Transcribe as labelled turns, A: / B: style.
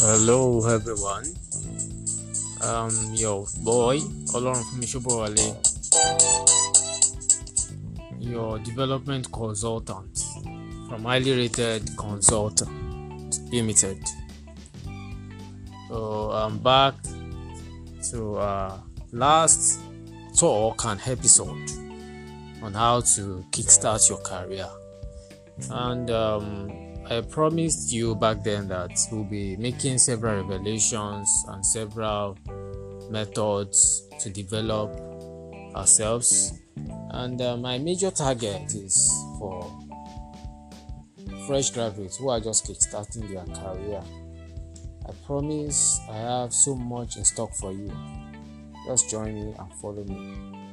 A: Hello everyone. Um, your boy Olorun Fumishobowale, your development consultant from Highly Rated Consultant Limited. So I'm back to uh, last talk and episode on how to kickstart your career, and um, I promised you back then that we'll be making several revelations and several methods to develop ourselves. And uh, my major target is for fresh graduates who are just kickstarting their career. I promise I have so much in stock for you. Just join me and follow me.